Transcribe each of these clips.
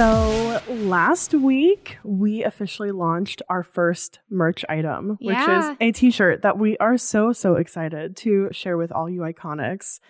So last week we officially launched our first merch item, which Yeah. is a t-shirt that we are so so excited to share with all you iconics.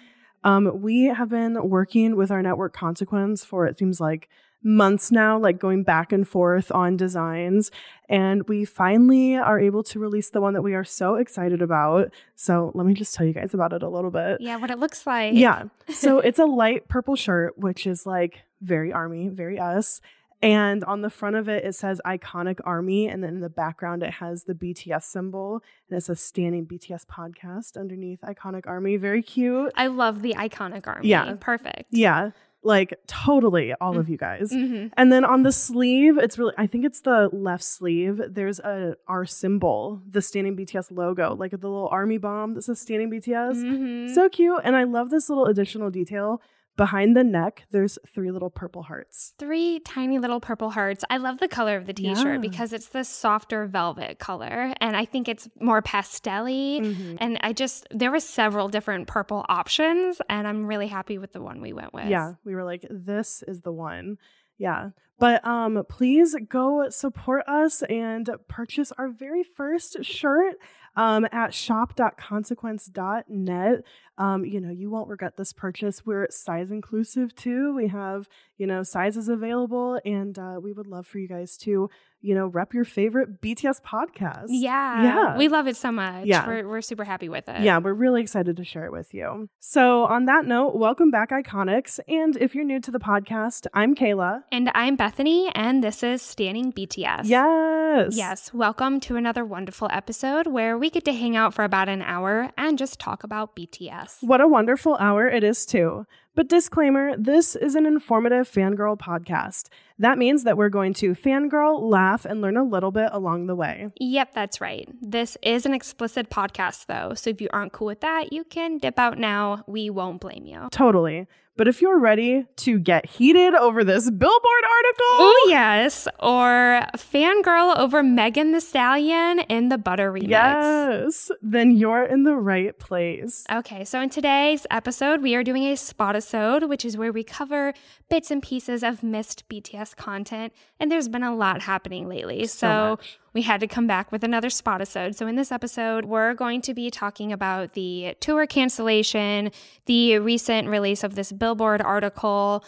Um, we have been working with our network Consequence for it seems like months now, like going back and forth on designs, and we finally are able to release the one that we are so excited about. So let me just tell you guys about it a little bit. Yeah, what it looks like. Yeah. So it's a light purple shirt, which is like very army, very us. And on the front of it, it says iconic army. And then in the background, it has the BTS symbol. And it's a standing BTS podcast underneath iconic army. Very cute. I love the iconic army. Yeah. Perfect. Yeah. Like totally all of you guys. hmm And then on the sleeve, it's really I think it's the left sleeve. There's a our symbol, the standing BTS logo, like the little army bomb that says standing BTS. hmm So cute. And I love this little additional detail. Behind the neck, there's three little purple hearts. Three tiny little purple hearts. I love the color of the t-shirt Yeah. because it's the softer velvet color and I think it's more pastel-y. Mm-hmm. And I just there were several different purple options and I'm really happy with the one we went with. Yeah, we were like, this is the one. Yeah. But um please go support us and purchase our very first shirt um at shop.consequence.net. Um, you know, you won't regret this purchase. We're size inclusive too. We have, you know, sizes available and uh, we would love for you guys to, you know, rep your favorite BTS podcast. Yeah. Yeah. We love it so much. Yeah. We're, we're super happy with it. Yeah, we're really excited to share it with you. So, on that note, welcome back, Iconics. And if you're new to the podcast, I'm Kayla. And I'm Bethany, and this is Standing BTS. Yes. Yes, welcome to another wonderful episode where we get to hang out for about an hour and just talk about BTS. What a wonderful hour it is, too. But disclaimer this is an informative fangirl podcast. That means that we're going to fangirl, laugh, and learn a little bit along the way. Yep, that's right. This is an explicit podcast, though, so if you aren't cool with that, you can dip out now. We won't blame you. Totally. But if you're ready to get heated over this Billboard article, Oh, yes. Or fangirl over Megan Thee Stallion in the Butter remix. yes, then you're in the right place. Okay, so in today's episode, we are doing a spotisode, which is where we cover bits and pieces of missed BTS content. And there's been a lot happening lately. So So, we had to come back with another spot episode. So in this episode, we're going to be talking about the tour cancellation, the recent release of this Billboard article.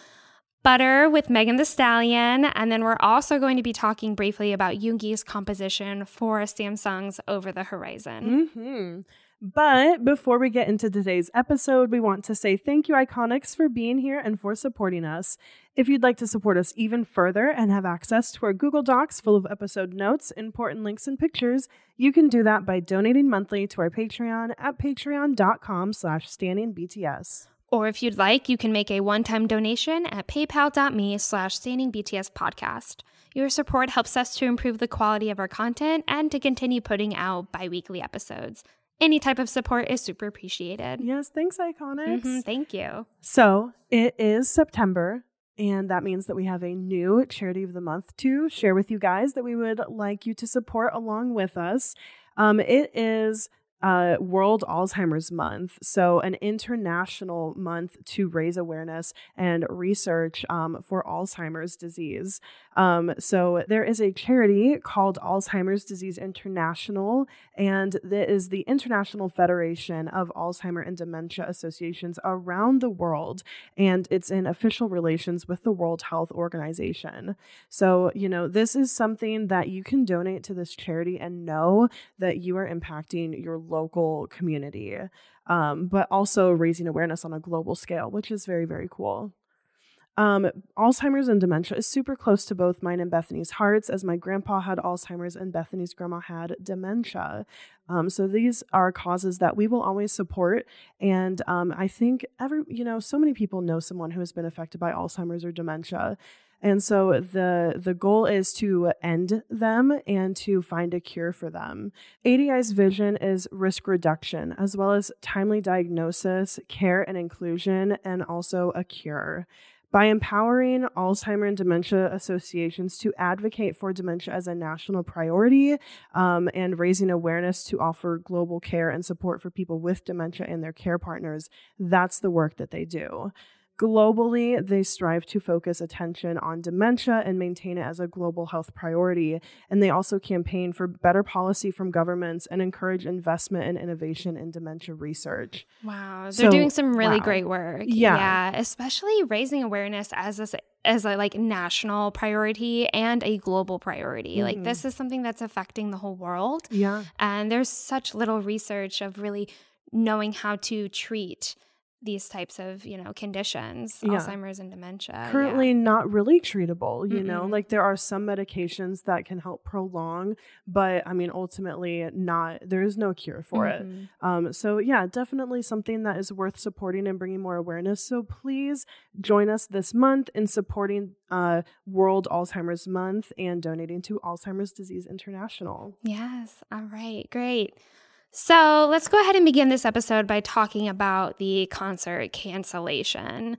Butter with Megan Thee Stallion. And then we're also going to be talking briefly about Yoongi's composition for Samsung's Over the Horizon. hmm But before we get into today's episode, we want to say thank you, Iconics, for being here and for supporting us. If you'd like to support us even further and have access to our Google Docs full of episode notes, important links, and pictures, you can do that by donating monthly to our Patreon at patreon.com slash standingbts. Or if you'd like, you can make a one-time donation at paypal.me slash standingbtspodcast. Your support helps us to improve the quality of our content and to continue putting out bi-weekly episodes. Any type of support is super appreciated. Yes, thanks, Iconics. Mhm, thank you. So it is September, and that means that we have a new charity of the month to share with you guys that we would like you to support along with us. Um, it is uh, World Alzheimer's Month, so an international month to raise awareness and research um, for Alzheimer's disease. Um, so there is a charity called Alzheimer's Disease International, and that is the International Federation of Alzheimer and Dementia Associations around the world, and it's in official relations with the World Health Organization. So, you know, this is something that you can donate to this charity and know that you are impacting your local community, um, but also raising awareness on a global scale, which is very, very cool. Um, Alzheimer's and dementia is super close to both mine and Bethany's hearts, as my grandpa had Alzheimer's and Bethany's grandma had dementia. Um, so these are causes that we will always support, and um, I think every you know so many people know someone who has been affected by Alzheimer's or dementia. And so the the goal is to end them and to find a cure for them. ADI's vision is risk reduction as well as timely diagnosis, care and inclusion and also a cure by empowering Alzheimer and dementia associations to advocate for dementia as a national priority um, and raising awareness to offer global care and support for people with dementia and their care partners. That's the work that they do. Globally, they strive to focus attention on dementia and maintain it as a global health priority. And they also campaign for better policy from governments and encourage investment and innovation in dementia research. Wow. They're doing some really wow. great work. Yeah. Yeah. Especially raising awareness as a as a like national priority and a global priority. Mm-hmm. Like this is something that's affecting the whole world. Yeah. And there's such little research of really knowing how to treat these types of you know conditions yeah. alzheimer's and dementia currently yeah. not really treatable you Mm-mm. know like there are some medications that can help prolong but i mean ultimately not there is no cure for mm-hmm. it um, so yeah definitely something that is worth supporting and bringing more awareness so please join us this month in supporting uh, world alzheimer's month and donating to alzheimer's disease international yes all right great so let's go ahead and begin this episode by talking about the concert cancellation.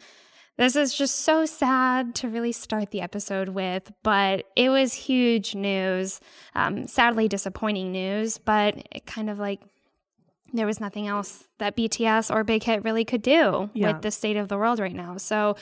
This is just so sad to really start the episode with, but it was huge news. Um, sadly, disappointing news, but it kind of like there was nothing else that BTS or Big Hit really could do Yeah. with the state of the world right now. So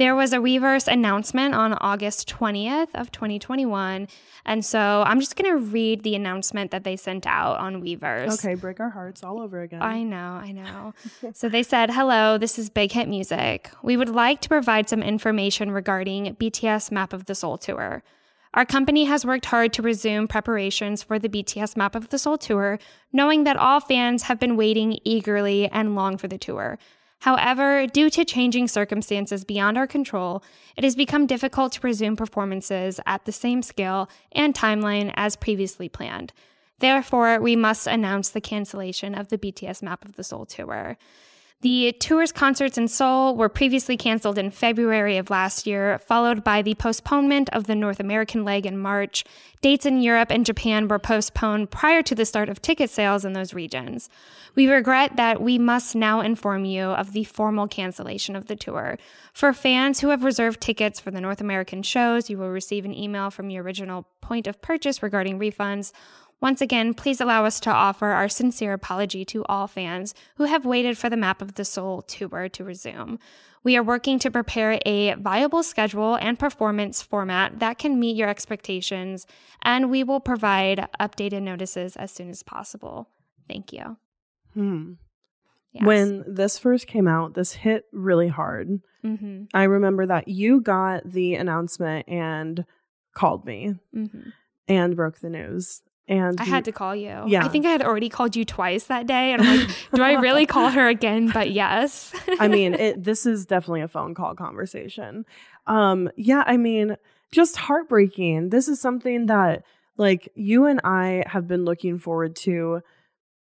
there was a Weverse announcement on August 20th of 2021. And so I'm just going to read the announcement that they sent out on Weverse. okay break our hearts all over again I know, I know. so they said, Hello, this is Big Hit Music. We would like to provide some information regarding BTS Map of the Soul tour. Our company has worked hard to resume preparations for the BTS Map of the Soul tour, knowing that all fans have been waiting eagerly and long for the tour. However, due to changing circumstances beyond our control, it has become difficult to resume performances at the same scale and timeline as previously planned. Therefore, we must announce the cancellation of the BTS Map of the Soul tour. The tour's concerts in Seoul were previously canceled in February of last year, followed by the postponement of the North American leg in March. Dates in Europe and Japan were postponed prior to the start of ticket sales in those regions. We regret that we must now inform you of the formal cancellation of the tour. For fans who have reserved tickets for the North American shows, you will receive an email from your original point of purchase regarding refunds. Once again, please allow us to offer our sincere apology to all fans who have waited for the Map of the Soul tour to resume. We are working to prepare a viable schedule and performance format that can meet your expectations, and we will provide updated notices as soon as possible. Thank you. hmm. Yes. when this first came out this hit really hard mm-hmm. I remember that you got the announcement and called me Mm-hmm. and broke the news. And I you- had to call you. Yeah. I think I had already called you twice that day. And I'm like, do I really call her again? But yes. I mean, it, this is definitely a phone call conversation. Um, yeah, I mean, just heartbreaking. This is something that like you and I have been looking forward to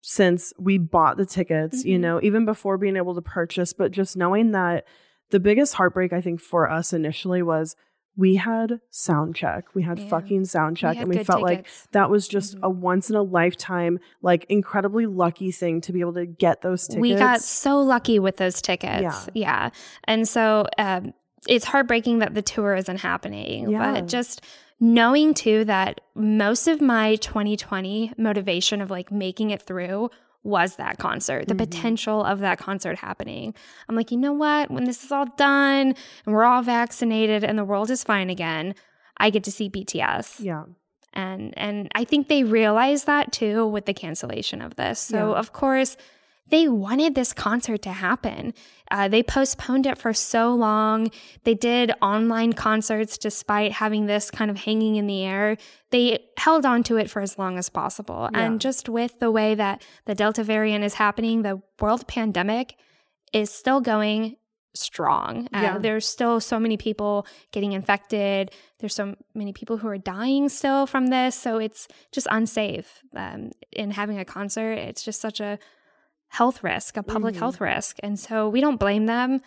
since we bought the tickets, you Mhm. know, even before being able to purchase, but just knowing that the biggest heartbreak I think for us initially was we had sound check. We had Yeah. fucking sound check had and we felt like that was just Mhm. a once in a lifetime like incredibly lucky thing to be able to get those tickets. We got so lucky with those tickets. Yeah. Yeah. And so um, it's heartbreaking that the tour isn't happening. Yeah. But just knowing too that most of my 2020 motivation of like making it through was that concert, the Mhm. potential of that concert happening. I'm like, you know what? When this is all done and we're all vaccinated and the world is fine again, I get to see BTS. yeah. and and I think they realize that too with the cancellation of this. So Yeah. of course they wanted this concert to happen. Uh, they postponed it for so long. They did online concerts despite having this kind of hanging in the air. They held on to it for as long as possible. Yeah. And just with the way that the Delta variant is happening, the world pandemic is still going strong. Uh, Yeah. there's still so many people getting infected. There's so many people who are dying still from this. So it's just unsafe. Um, in having a concert, it's just such a health risk, a public Mhm. health risk. And so we don't blame them.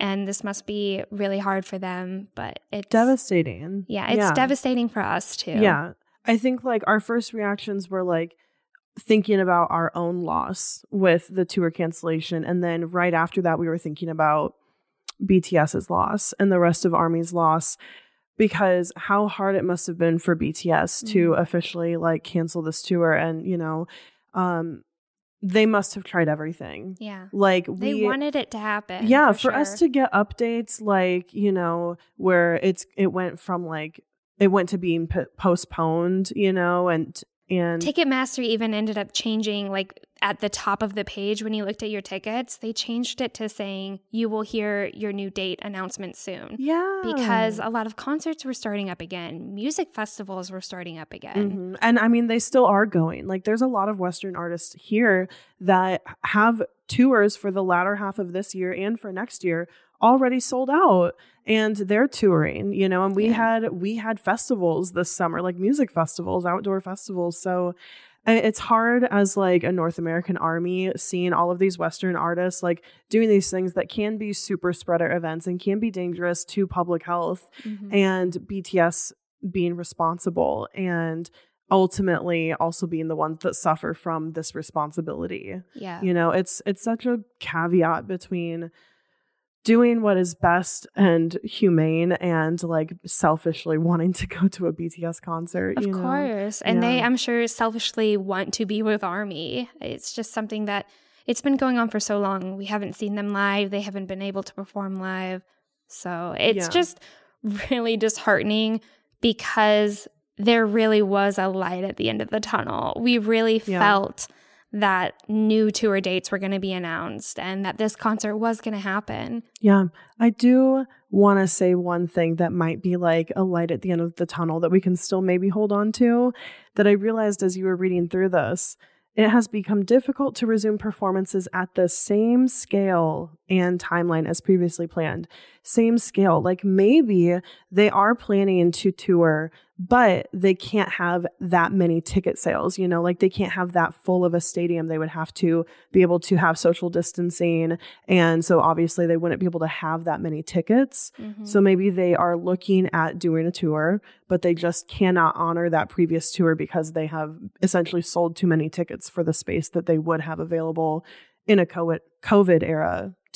And this must be really hard for them, but it's Devastating. Yeah, it's devastating for us too. Yeah. I think like our first reactions were like thinking about our own loss with the tour cancellation. And then right after that, we were thinking about BTS's loss and the rest of Army's loss because how hard it must have been for BTS to Mhm. officially like cancel this tour. And, you know, um, they must have tried everything. Yeah. Like They we wanted it to happen. yeah for, us sure. to get updates like you know where it's it went from like it went to being p- postponed you know and and Ticketmaster even ended up changing, like at the top of the page when you looked at your tickets, they changed it to saying you will hear your new date announcement soon. yeah Because a lot of concerts were starting up again, music festivals were starting up again. Mhm. and i mean they still are going like there's a lot of western artists here that have tours for the latter half of this year and for next year already sold out and they're touring you know and we Yeah. had we had festivals this summer like music festivals outdoor festivals so it's hard as like a north american army seeing all of these western artists like doing these things that can be super spreader events and can be dangerous to public health Mhm. and bts being responsible and ultimately also being the ones that suffer from this responsibility Yeah. you know it's it's such a caveat between doing what is best and humane and like selfishly wanting to go to a bts concert Of you know? course. And they, I'm sure, selfishly want to be with Army. It's just something that it's been going on for so long. We haven't seen them live, they haven't been able to perform live. So it's Yeah. just really disheartening because there really was a light at the end of the tunnel. We really Yeah. felt that new tour dates were going to be announced and that this concert was going to happen. Yeah, I do want to say one thing that might be like a light at the end of the tunnel that we can still maybe hold on to. That I realized as you were reading through this, it has become difficult to resume performances at the same scale and timeline as previously planned. Same scale. Like maybe they are planning to tour, but they can't have that many ticket sales. You know, like they can't have that full of a stadium. They would have to be able to have social distancing. And so obviously they wouldn't be able to have that many tickets. Mhm. So maybe they are looking at doing a tour, but they just cannot honor that previous tour because they have essentially sold too many tickets for the space that they would have available in a COVID COVID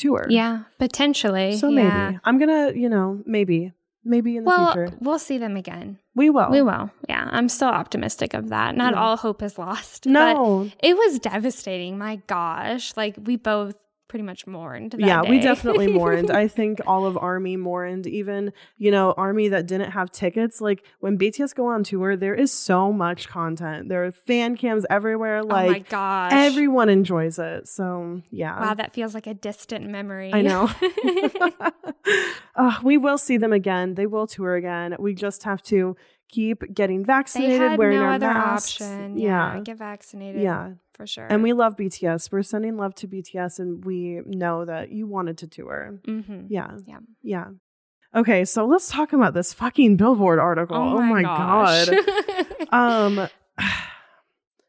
era tour. yeah, potentially. So yeah. maybe I'm gonna, you know, maybe, maybe in the Well, future we'll see them again. we will. We will. Yeah, I'm still optimistic of that. Not Yeah. all hope is lost. but No, it was devastating. My gosh, like we both pretty much mourned. Yeah, we definitely mourned. I think all of Army mourned. Even you know, Army that didn't have tickets. Like when BTS go on tour, there is so much content. There are fan cams everywhere. oh my Like gosh, everyone enjoys it. So yeah, Wow, that feels like a distant memory. I know. uh, we will see them again. They will tour again. We just have to keep getting vaccinated, they had wearing no our other masks. option. Yeah, yeah. get vaccinated. Yeah. for sure. And we love BTS. We're sending love to BTS, and we know that you wanted to tour. hmm Yeah. Yeah. Yeah. Okay, so let's talk about this fucking Billboard article. Oh my, god. gosh. Um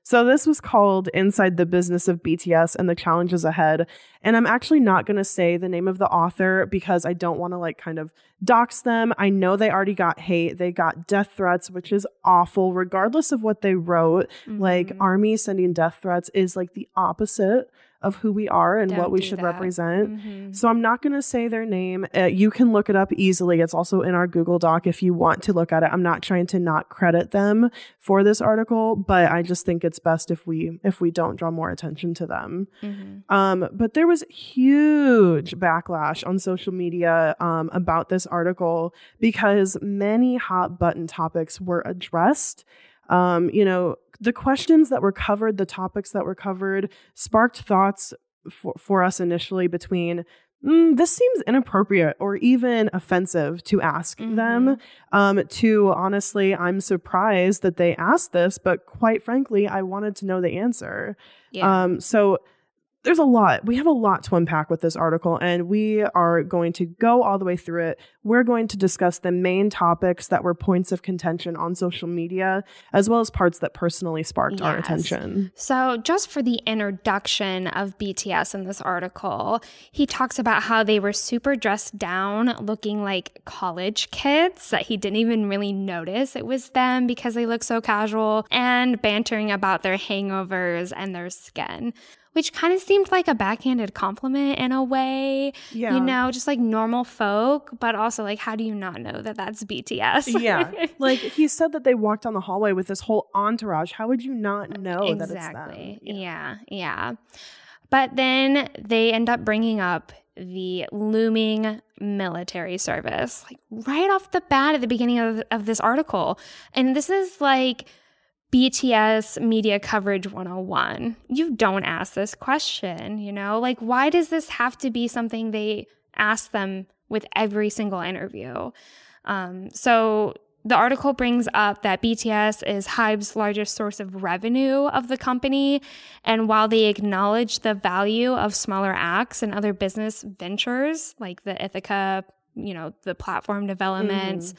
so this was called Inside the Business of BTS and the Challenges Ahead. And I'm actually not going to say the name of the author because I don't want to like kind of dox them. I know they already got hate. They got death threats, which is awful regardless of what they wrote. Like Mhm. army sending death threats is like the opposite of who we are and what Don't we should that. represent. Mhm. So I'm not going to say their name. Uh, you can look it up easily. It's also in our Google Doc if you want to look at it. I'm not trying to not credit them for this article, but I just think it's best if we if we don't draw more attention to them. Mhm. Um, but there was huge backlash on social media um, about this article because many hot button topics were addressed. Um, you know, the questions that were covered, the topics that were covered, sparked thoughts for, for us initially between mm, this seems inappropriate or even offensive to ask Mhm. them um, to honestly i'm surprised that they asked this but quite frankly i wanted to know the answer Yeah. um, so there's a lot. We have a lot to unpack with this article, and we are going to go all the way through it. We're going to discuss the main topics that were points of contention on social media, as well as parts that personally sparked our attention. So, just for the introduction of BTS in this article, he talks about how they were super dressed down, looking like college kids, that he didn't even really notice it was them because they look so casual, and bantering about their hangovers and their skin. Which kind of seemed like a backhanded compliment in a way, Yeah. you know, just like normal folk, but also like, how do you not know that that's BTS? yeah. Like he said that they walked down the hallway with this whole entourage. How would you not uh, know that it's exactly. them? Yeah, yeah. But then they end up bringing up the looming military service, like right off the bat at the beginning of, of this article. And this is like BTS media coverage 101. You don't ask this question, you know? Like, why does this have to be something they ask them with every single interview? Um, so the article brings up that BTS is Hybe's largest source of revenue of the company. And while they acknowledge the value of smaller acts and other business ventures like the Ithaca, you know, the platform developments,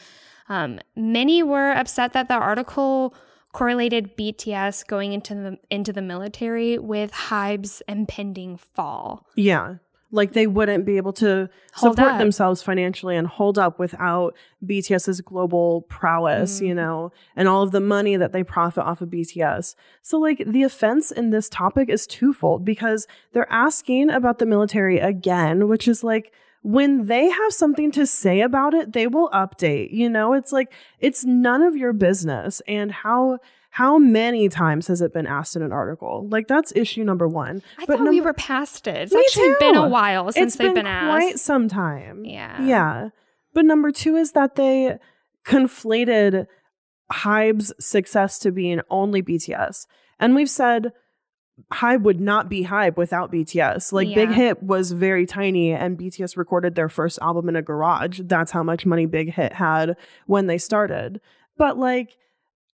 um, many were upset that the article correlated BTS going into the into the military with Hybe's impending fall. Yeah. Like they wouldn't be able to Hold support up. themselves financially and hold up without BTS's global prowess, you Mhm. know, and all of the money that they profit off of BTS. So, like, the offense in this topic is twofold because they're asking about the military again, which is like, when they have something to say about it, they will update. You know, it's like it's none of your business. And how how many times has it been asked in an article? Like that's issue number one. I But thought we were past it. It's actually been a while since it's they've been, been, quite asked. some time. Yeah. Yeah. But number two is that they conflated Hybe's success to being only BTS. And we've said Hybe would not be Hybe without BTS. Like Big Hit was very tiny and BTS recorded their first album in a garage. That's how much money Big Hit had when they started. But like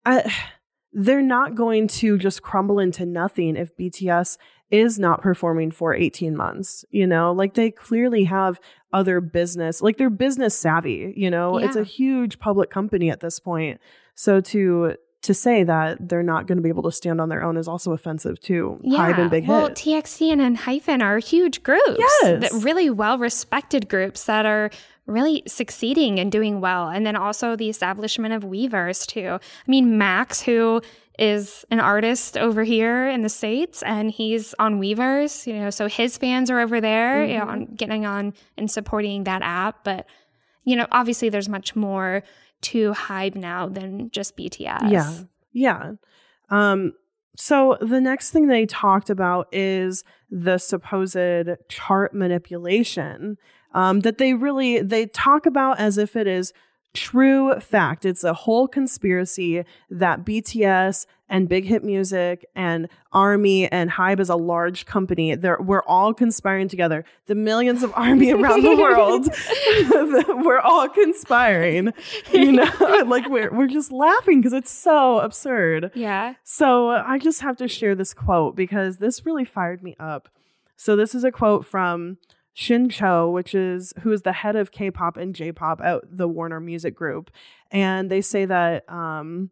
I, they're not going to just crumble into nothing if BTS is not performing for 18 months, you know? Like they clearly have other business, like they're business savvy, you know? It's a huge public company at this point. So to to say that they're not going to be able to stand on their own is also offensive to Hybe and Big well, Hit. TXT and Enhypen are huge groups. Yes. really well respected groups that are really succeeding and doing well. And then also the establishment of Weverse, too. I mean, Max, who is an artist over here in the States and he's on Weverse, you know, so his fans are over there, you know, Mhm. on, getting on and supporting that app. But, you know, obviously there's much more to Hybe now than just BTS. Yeah. Yeah. Um, so the next thing they talked about is the supposed chart manipulation um, that they really they talk about as if it is true fact. It's a whole conspiracy that BTS and Big Hit Music and Army and Hybe is a large company. They're, we're all conspiring together. The millions of Army around the world, we're all conspiring. You know, like we're we're just laughing because it's so absurd. Yeah. So I just have to share this quote because this really fired me up. So this is a quote from Shin Cho, which is who is the head of K-pop and J-pop at the Warner Music Group, and they say that um,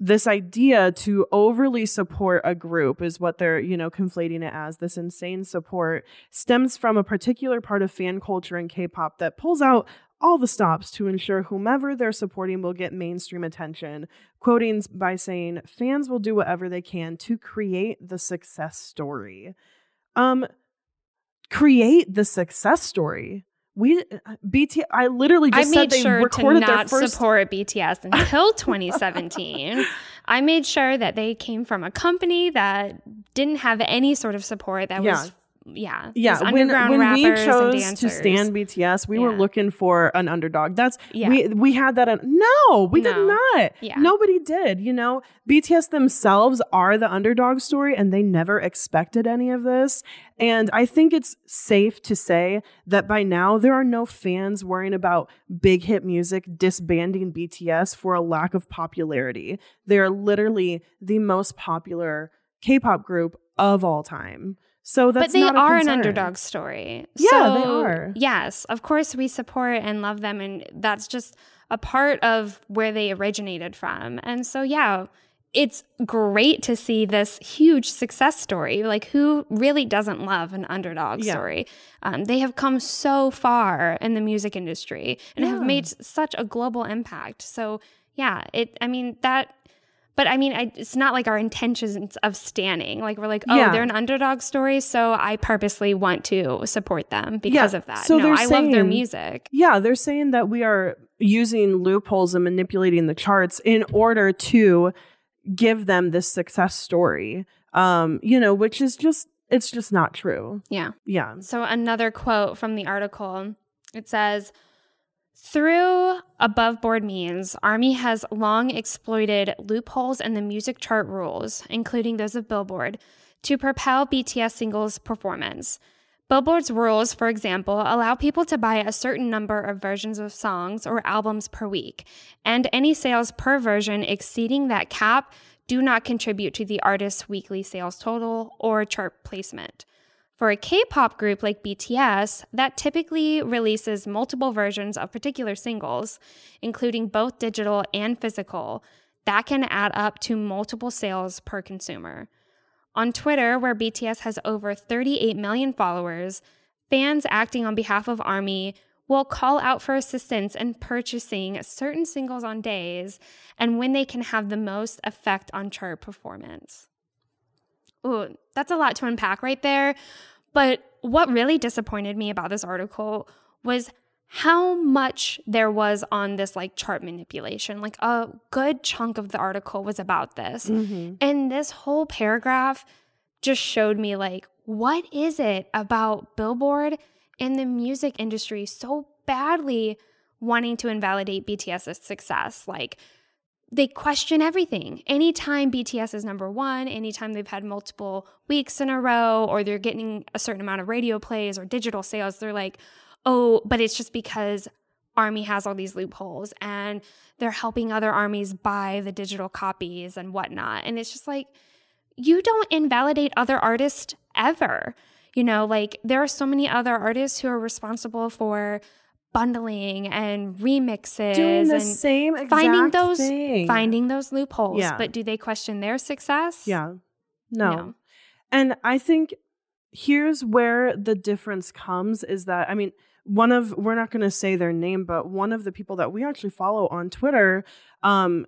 this idea to overly support a group is what they're you know conflating it as. This insane support stems from a particular part of fan culture in K-pop that pulls out all the stops to ensure whomever they're supporting will get mainstream attention. Quoting by saying, fans will do whatever they can to create the success story. Um, create the success story. We BT. I literally I just said made they sure to recorded their not first. support BTS until 2017. I made sure that they came from a company that didn't have any sort of support that Yeah. was yeah, yeah when, when we chose to stand bts we were looking for an underdog. That's Yeah. we we had that no we did not. Yeah. nobody did you know? Bts themselves are the underdog story and they never expected any of this. And i think it's safe to say that by now there are no fans worrying about big hit music disbanding bts for a lack of popularity. They're literally the most popular k-pop group of all time so that's but they not a are an underdog story. Yeah, they are. Yes, of course we support and love them, and that's just a part of where they originated from. And so, yeah, it's great to see this huge success story. Like, who really doesn't love an underdog Yeah. story? Um, they have come so far in the music industry and have made such a global impact. So, yeah, it. I mean that. But I mean, I, it's not like our intentions of standing. Like we're like, oh, Yeah. they're an underdog story, so I purposely want to support them because Yeah, of that. so no, they're I love their saying- music. Yeah, they're saying that we are using loopholes and manipulating the charts in order to give them this success story. Um, you know, which is just it's just not true. Yeah. Yeah. So another quote from the article. It says, through above board means, Army has long exploited loopholes in the music chart rules, including those of Billboard, to propel BTS singles performance. Billboard's rules, for example, allow people to buy a certain number of versions of songs or albums per week, and any sales per version exceeding that cap do not contribute to the artist's weekly sales total or chart placement. For a K pop group like BTS, that typically releases multiple versions of particular singles, including both digital and physical, that can add up to multiple sales per consumer. On Twitter, where BTS has over 38 million followers, fans acting on behalf of ARMY will call out for assistance in purchasing certain singles on days and when they can have the most effect on chart performance. Ooh, that's a lot to unpack right there. But what really disappointed me about this article was how much there was on this like chart manipulation. Like a good chunk of the article was about this. Mm-hmm. And this whole paragraph just showed me like what is it about Billboard and the music industry so badly wanting to invalidate BTS's success? Like they question everything. Anytime BTS is number one, anytime they've had multiple weeks in a row, or they're getting a certain amount of radio plays or digital sales, they're like, oh, but it's just because Army has all these loopholes and they're helping other armies buy the digital copies and whatnot. And it's just like, you don't invalidate other artists ever. You know, like there are so many other artists who are responsible for bundling and remixes Doing the and same exact finding those thing. finding those loopholes. Yeah. But do they question their success? Yeah. No. No. And I think here's where the difference comes is that I mean one of we're not going to say their name but one of the people that we actually follow on Twitter um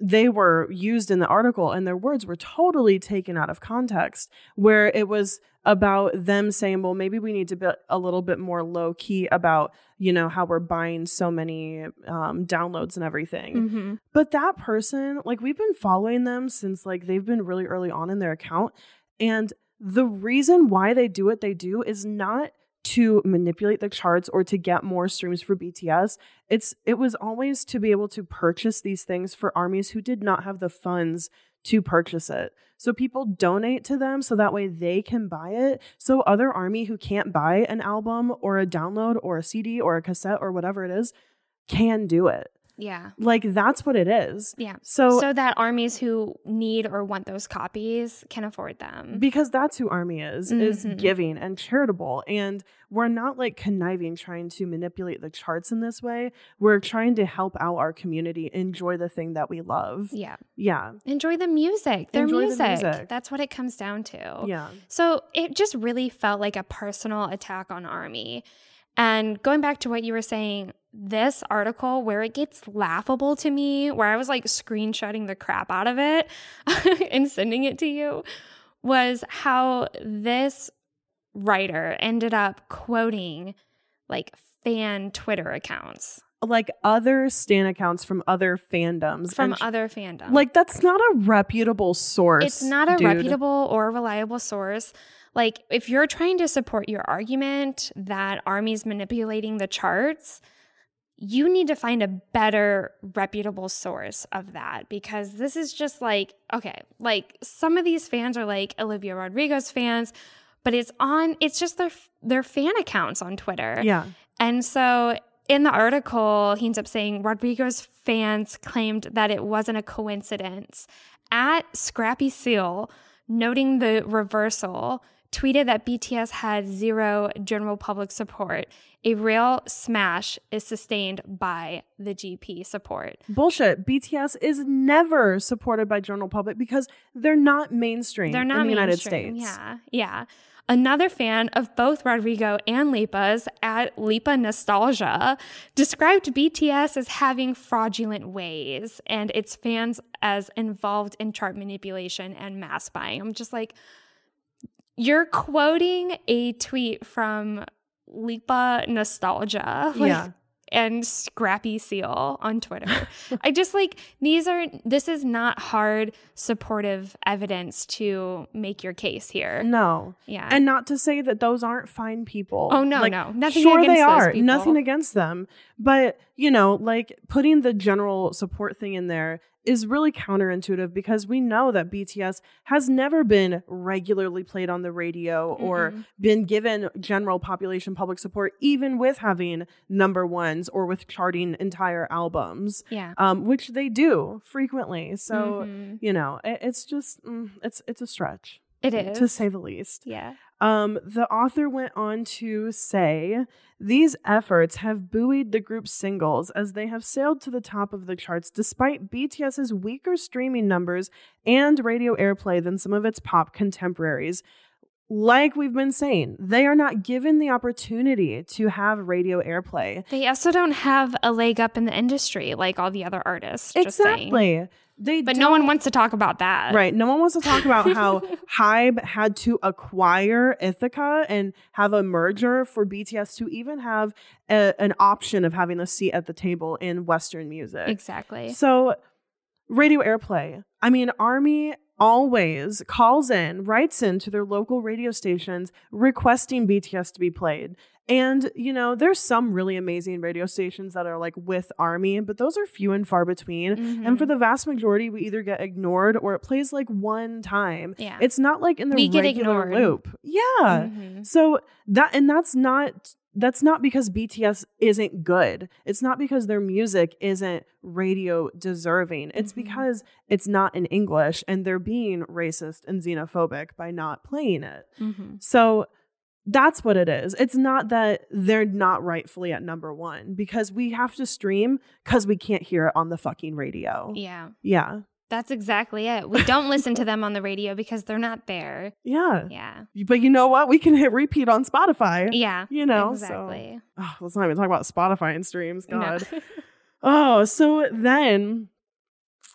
they were used in the article and their words were totally taken out of context where it was about them saying well maybe we need to be a little bit more low key about you know how we're buying so many um, downloads and everything hmm but that person, like we've been following them since like they've been really early on in their account. And the reason why they do what they do is not to manipulate the charts or to get more streams for BTS. It's it was always to be able to purchase these things for armies who did not have the funds to purchase it. So people donate to them so that way they can buy it. So other army who can't buy an album or a download or a CD or a cassette or whatever it is can do it. Yeah. Like that's what it is. Yeah. So, So that armies who need or want those copies can afford them. because that's who army is is Mhm. giving and charitable and we're not like conniving trying to manipulate the charts in this way. We're trying to help out our community enjoy the thing that we love. yeah. Yeah. Enjoy the music. Their Enjoy the music. music. That's what it comes down to. Yeah. So it just really felt like a personal attack on Army. And going back to what you were saying, this article where it gets laughable to me, where I was like screenshotting the crap out of it and sending it to you, was how this writer ended up quoting like fan Twitter accounts. like other stan accounts from other fandoms from and other fandoms. like that's not a reputable source. it's not a dude. reputable or reliable source. Like, if you're trying to support your argument that Army's manipulating the charts, you need to find a better reputable source of that because this is just like, okay, like some of these fans are like Olivia Rodrigo's fans, but it's on, it's just their, their fan accounts on Twitter. Yeah. And so in the article, he ends up saying Rodrigo's fans claimed that it wasn't a coincidence. At Scrappy Seal, noting the reversal, tweeted that BTS had zero general public support. A real smash is sustained by the GP support. Bullshit. BTS is never supported by general public because they're not mainstream They're not in the United. States. Yeah, yeah. Another fan of both Rodrigo and Lipa's at Lipa Nostalgia described BTS as having fraudulent ways and its fans as involved in chart manipulation and mass buying. I'm just like, you're quoting a tweet from Lipa Nostalgia. Like, Yeah. and Scrappy Seal on Twitter. I just like these are this is not hard supportive evidence to make your case here. No. Yeah. And not to say that those aren't fine people. Oh, no, Like, no. Nothing sure against they those are. people. Nothing against them. But, you know, like putting the general support thing in there is really counterintuitive because we know that BTS has never been regularly played on the radio or Mm-mm. been given general population public support, even with having number ones or with charting entire albums, yeah. um, which they do frequently. So, Mhm. you know, it, it's just, mm, it's, it's a stretch it is. to say the least. yeah. Um, the author went on to say these efforts have buoyed the group's singles as they have sailed to the top of the charts despite BTS's weaker streaming numbers and radio airplay than some of its pop contemporaries. Like we've been saying, they are not given the opportunity to have radio airplay. They also don't have a leg up in the industry like all the other artists. just. Exactly. They But no one wants to talk about that. Right. No one wants to talk about how Hybe had to acquire Ithaca and have a merger for BTS to even have a, an option of having a seat at the table in Western music. Exactly. So, radio airplay. I mean, Army always calls in, writes in to their local radio stations requesting BTS to be played. And, you know, there's some really amazing radio stations that are like with Army, but those are few and far between. And for Mhm. the vast majority, we either get ignored or it plays like one time. Yeah. It's not like in the We regular loop. Yeah. Mhm. So that and that's not that's not because BTS isn't good. It's not because their music isn't radio deserving. It's Mhm. because it's not in English and they're being racist and xenophobic by not playing it. Mhm. So that's what it is. It's not that they're not rightfully at number 1 because we have to stream cuz we can't hear it on the fucking radio. Yeah. Yeah. That's exactly it. We don't listen to them on the radio because they're not there. Yeah. Yeah. But you know what? We can hit repeat on Spotify. Yeah. You know, exactly. so oh, let's not even talk about Spotify and streams. No. God. Oh, so then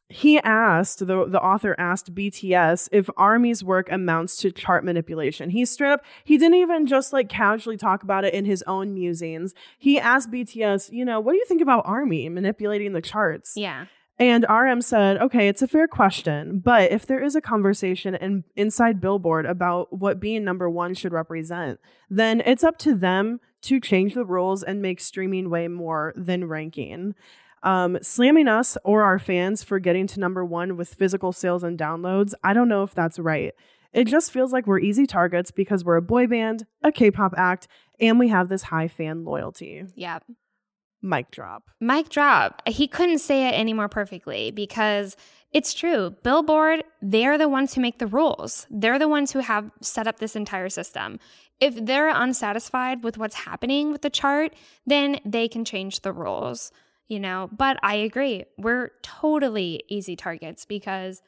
he asked the the author asked BTS if Army's work amounts to chart manipulation. He straight up he didn't even just like casually talk about it in his own musings. He asked BTS, you know, what do you think about Army manipulating the charts? yeah. And RM said, okay, it's a fair question, but if there is a conversation in, inside Billboard about what being number one should represent, then it's up to them to change the rules and make streaming way more than ranking. Um, slamming us or our fans for getting to number one with physical sales and downloads, I don't know if that's right. It just feels like we're easy targets because we're a boy band, a K pop act, and we have this high fan loyalty. Yeah. Mic drop. Mic drop. He couldn't say it any more perfectly because it's true. Billboard, they're the ones who make the rules. They're the ones who have set up this entire system. If they're unsatisfied with what's happening with the chart, then they can change the rules, you know? But I agree. We're totally easy targets because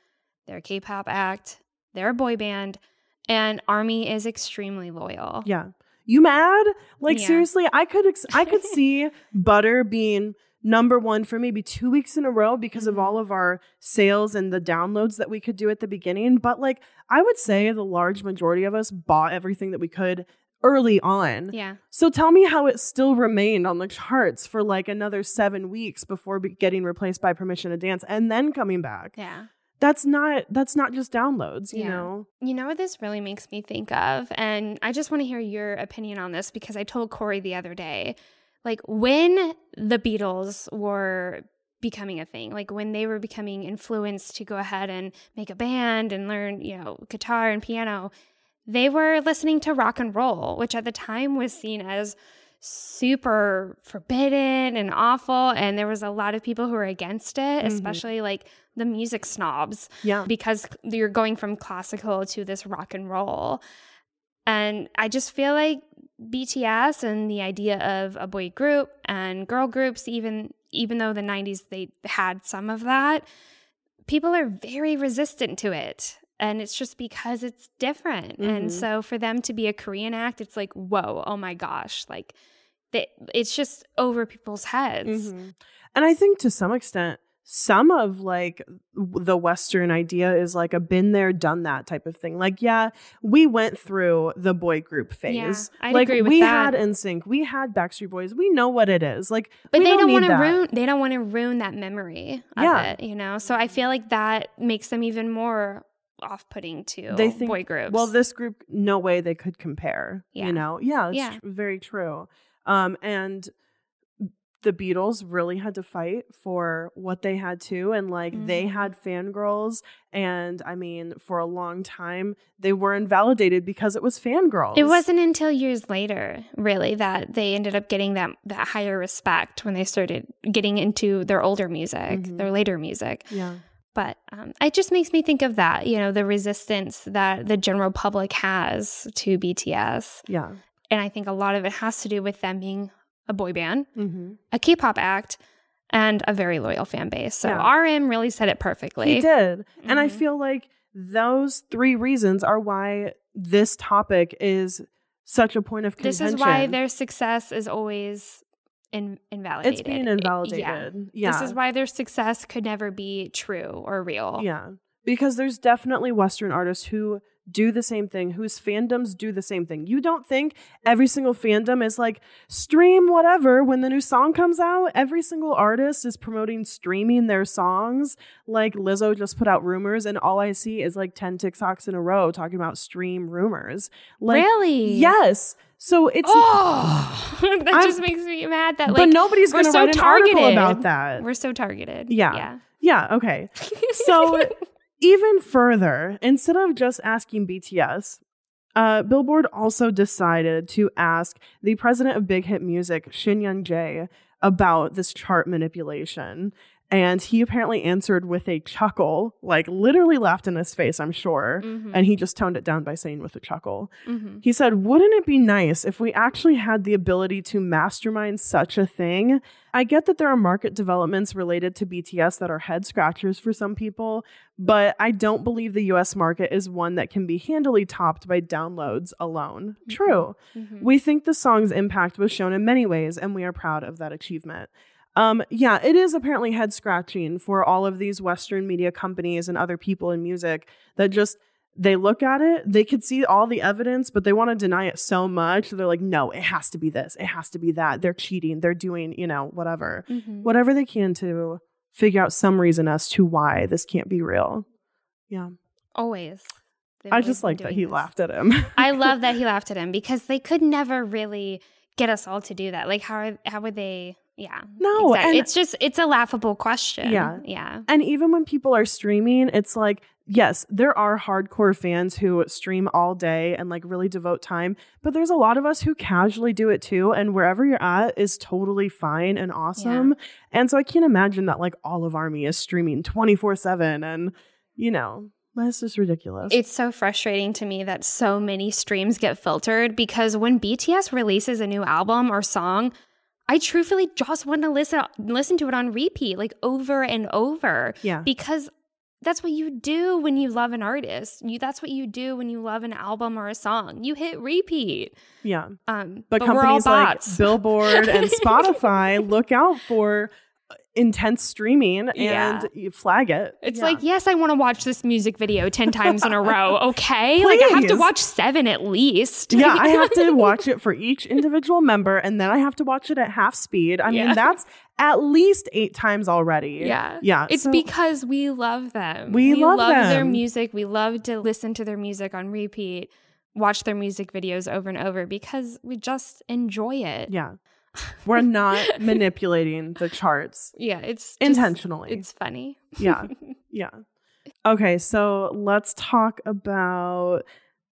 they're a K pop act, they're a boy band, and Army is extremely loyal. Yeah. You mad? Like Yeah. seriously, I could ex- I could see Butter being number 1 for maybe 2 weeks in a row because of Mhm. all of our sales and the downloads that we could do at the beginning, but like I would say the large majority of us bought everything that we could early on. Yeah. So tell me how it still remained on the charts for like another seven weeks before be- getting replaced by Permission to Dance and then coming back. Yeah. That's not that's not just downloads, you Yeah. know. You know what this really makes me think of? And I just want to hear your opinion on this because I told Corey the other day, like when the Beatles were becoming a thing, like when they were becoming influenced to go ahead and make a band and learn, you know, guitar and piano, they were listening to rock and roll, which at the time was seen as super forbidden and awful. And there was a lot of people who were against it, Mhm. especially like the music snobs Yeah. because you're going from classical to this rock and roll. And I just feel like BTS and the idea of a boy group and girl groups, even even though the 90s they had some of that, people are very resistant to it. And it's just because it's different. Mhm. And so for them to be a Korean act, it's like, whoa, oh my gosh. Like they, it's just over people's heads. Mhm. And I think to some extent, some of like the Western idea is like a been there, done that type of thing. Like, yeah, we went through the boy group phase. I'd like agree with we that. had NSYNC, we had Backstreet Boys. We know what it is. Like, But we they don't, need want to ruin they don't want to ruin that memory of Yeah. it, you know. So I feel like that makes them even more off-putting to They think boy groups. Well, this group, no way they could compare. Yeah. You know, yeah, it's Yeah. tr- very true. Um, and the Beatles really had to fight for what they had to, and like they Mhm. had fangirls, and I mean, for a long time they were invalidated because it was fangirls. it wasn't until years later, really, that they ended up getting that that higher respect when they started getting into their older music, Mhm. their later music. Yeah. But um, it just makes me think of that, you know, the resistance that the general public has to BTS, Yeah. and I think a lot of it has to do with them being a boy band. Mm-hmm. a K-pop act and a very loyal fan base. So Yeah. RM really said it perfectly. He did. And I Mhm. feel like those three reasons are why this topic is such a point of contention. This is why their success is always in- invalidated. it's being invalidated. Yeah. This is why their success could never be true or real. Yeah. Because there's definitely Western artists who do the same thing, whose fandoms do the same thing. You don't think every single fandom is like, stream whatever when the new song comes out? Every single artist is promoting streaming their songs. Like Lizzo just put out rumors, and all I see is like 10 TikToks in a row talking about stream rumors. Like, really? Yes. So it's. Oh, that I'm- just makes me mad that like but nobody's going to so write an article targeted. about that. we're so targeted. Yeah. Yeah. yeah, okay. So even further, instead of just asking BTS, uh, Billboard also decided to ask the president of Big Hit Music, Shin Young Jae, about this chart manipulation. And he apparently answered with a chuckle, like literally laughed in his face, I'm sure. Mhm. And he just toned it down by saying with a chuckle. Mhm. He said, Wouldn't it be nice if we actually had the ability to mastermind such a thing? I get that there are market developments related to BTS that are head scratchers for some people, but I don't believe the US market is one that can be handily topped by downloads alone. True. Mhm. We think the song's impact was shown in many ways, and we are proud of that achievement. Um, yeah, it is apparently head scratching for all of these Western media companies and other people in music that just they look at it, they could see all the evidence, but they want to deny it so much. They're like, no, it has to be this, it has to be that. They're cheating, they're doing, you know, whatever, Mhm. whatever they can to figure out some reason as to why this can't be real. Yeah, Always. They've I just like that he this. laughed at him. I love that he laughed at him because they could never really get us all to do that. Like how are, how would they? Yeah. No, exactly. and- it's just it's a laughable question. Yeah. Yeah. And even when people are streaming, it's like, yes, there are hardcore fans who stream all day and like really devote time, but there's a lot of us who casually do it too. And wherever you're at is totally fine and awesome. And so I can't imagine that like all of Army is streaming 24 7 and, you know, that's just ridiculous. It's so frustrating to me that so many streams get filtered because when BTS releases a new album or song, I truthfully just want to listen listen to it on repeat, like over and over. yeah. Because that's what you do when you love an artist. You that's what you do when you love an album or a song. You hit repeat. Yeah. Um, But, but, companies like. Billboard and Spotify look out for intense streaming and Yeah. you flag it. It's Yeah. like, yes, I want to watch this music video 10 times in a row. Okay. Like, I have to watch seven at least. yeah, I have to watch it for each individual member and then I have to watch it at half speed. I Yeah. mean, that's at least eight times already. Yeah. Yeah. It's so- because we love them. We love their them. music. We love to listen to their music on repeat, watch their music videos over and over because we just enjoy it. Yeah. We're not manipulating the charts Yeah, it's just- intentionally. It's funny. yeah. Yeah. Okay, so let's talk about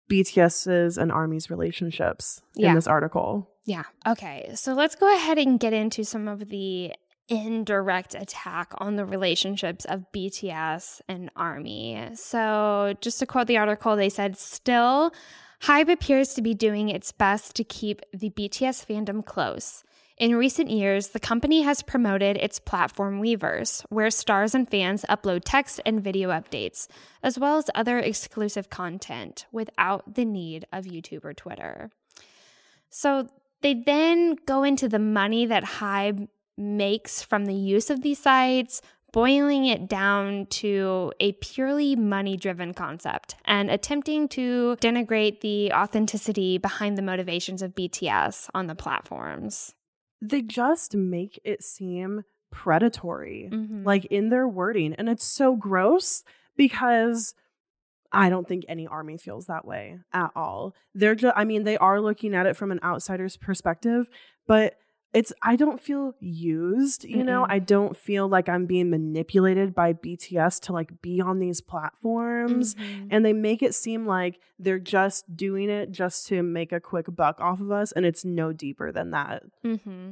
BTS's and Army's relationships Yeah. in this article. Yeah. Okay. So let's go ahead and get into some of the indirect attack on the relationships of BTS and Army. So, just to quote the article, they said, Still, Hybe appears to be doing its best to keep the BTS fandom close. In recent years, the company has promoted its platform Weverse, where stars and fans upload text and video updates, as well as other exclusive content without the need of YouTube or Twitter. So they then go into the money that Hybe makes from the use of these sites, boiling it down to a purely money driven concept and attempting to denigrate the authenticity behind the motivations of BTS on the platforms. They just make it seem predatory, Mhm. like in their wording. And it's so gross because I don't think any army feels that way at all. They're just, I mean, they are looking at it from an outsider's perspective, but it's, I don't feel used, you know? Mm-mm. I don't feel like I'm being manipulated by BTS to like be on these platforms. Mhm. And they make it seem like they're just doing it just to make a quick buck off of us. And it's no deeper than that. hmm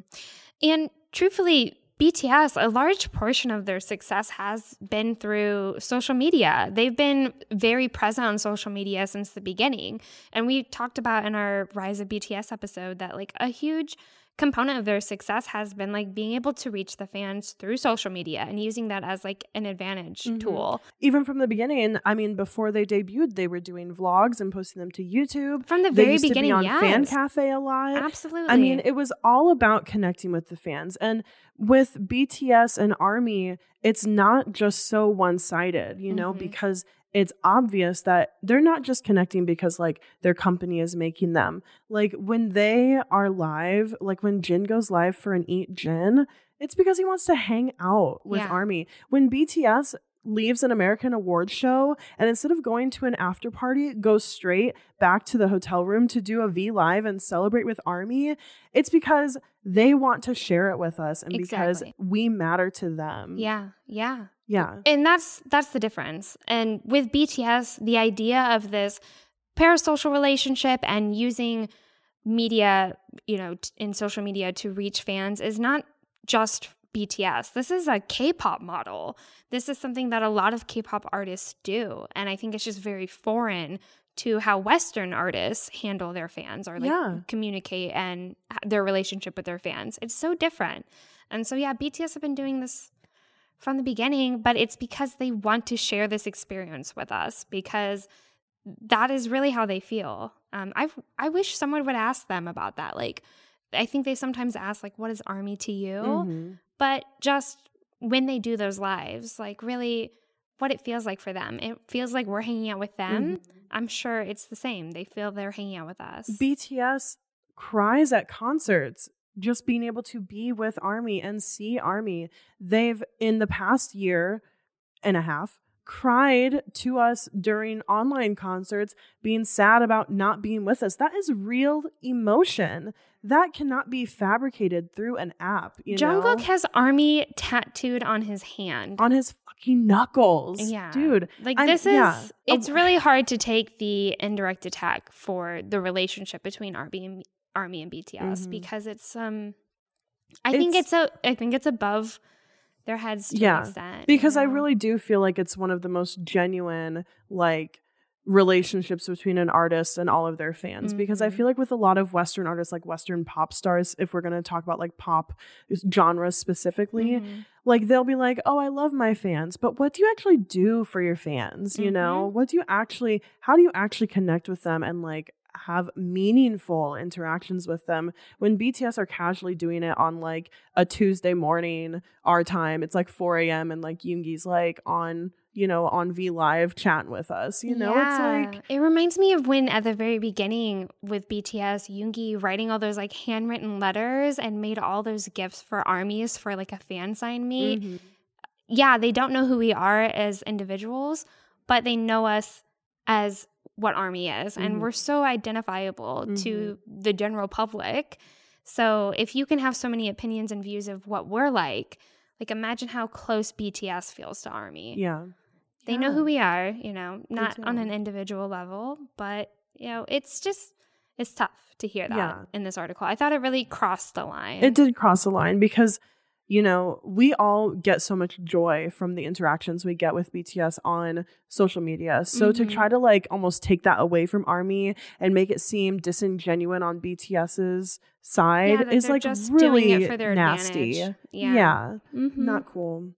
And truthfully, BTS, a large portion of their success has been through social media. They've been very present on social media since the beginning. And we talked about in our Rise of BTS episode that, like, a huge component of their success has been like being able to reach the fans through social media and using that as like an advantage Mhm. tool. Even from the beginning, I mean, before they debuted, they were doing vlogs and posting them to YouTube. From the They very used beginning, be on Fan. Cafe a lot. Absolutely. I mean, it was all about connecting with the fans. And with BTS and Army, it's not just so one sided, you know, Mhm. because it's obvious that they're not just connecting because like their company is making them. Like when they are live, like when Jin goes live for an Eat Jin, it's because he wants to hang out with Yeah. Army. When BTS leaves an American awards show and instead of going to an after party, goes straight back to the hotel room to do a V live and celebrate with Army, it's because they want to share it with us and because we matter to them. yeah, yeah. Yeah. and that's that's the difference. And with bts the idea of this parasocial relationship and using media you know t- in social media to reach fans is not just bts this is a k-pop model. This is something that a lot of k-pop artists do. And i think it's just very foreign to how western artists handle their fans or like Yeah. communicate and their relationship with their fans. It's so different. And so yeah bts have been doing this from the beginning, but it's because they want to share this experience with us because that is really how they feel. Um, I I wish someone would ask them about that. Like, I think they sometimes ask like, "What is Army to you?" Mhm. But just when they do those lives, like really, what it feels like for them. It feels like we're hanging out with them. Mhm. I'm sure it's the same. They feel they're hanging out with us. BTS cries at concerts just being able to be with Army and see Army. They've, in the past year and a half, cried to us during online concerts, being sad about not being with us. That is real emotion. That cannot be fabricated through an app. You Jungkook know? has Army tattooed on his hand. on his fucking knuckles. Yeah. Dude. Like I'm- this is yeah. it's really hard to take the indirect attack for the relationship between Army and Army and BTS Mhm. because it's um I think It's- it's a I think it's above their heads to Yeah, extent. because you I really do feel like it's one of the most genuine like relationships between an artist and all of their fans because I Mhm. feel like with a lot of western artists like western pop stars if we're going to talk about like pop genres specifically Mhm. like they'll be like oh I love my fans but what do you actually do for your fans you know what do you actually how do you actually connect with them and like have meaningful interactions with them when BTS are casually doing it on like a Tuesday morning, our time. It's like 4 a.m. and like Yoongi's like on you know, on V Live chatting with us. You know, Yeah. it's like it reminds me of when at the very beginning with BTS, Yoongi writing all those like handwritten letters and made all those gifts for armies for like a fan sign meet. mhm. Yeah, they don't know who we are as individuals, but they know us as what army is, Mhm. and we're so identifiable to the general public. So if you can have so many opinions and views of what we're like, like imagine how close BTS feels to army. yeah. They know who we are, you know, not on an individual level, but you know, it's just it's tough to hear that Yeah. in this article. I thought it really crossed the line. It did cross the line because, you know, we all get so much joy from the interactions we get with BTS on social media. So to Mhm. try to like almost take that away from ARMY and make it seem disingenuous on BTS's side yeah, is like really doing it for their nasty. advantage. Yeah. Yeah. Mhm. Not cool.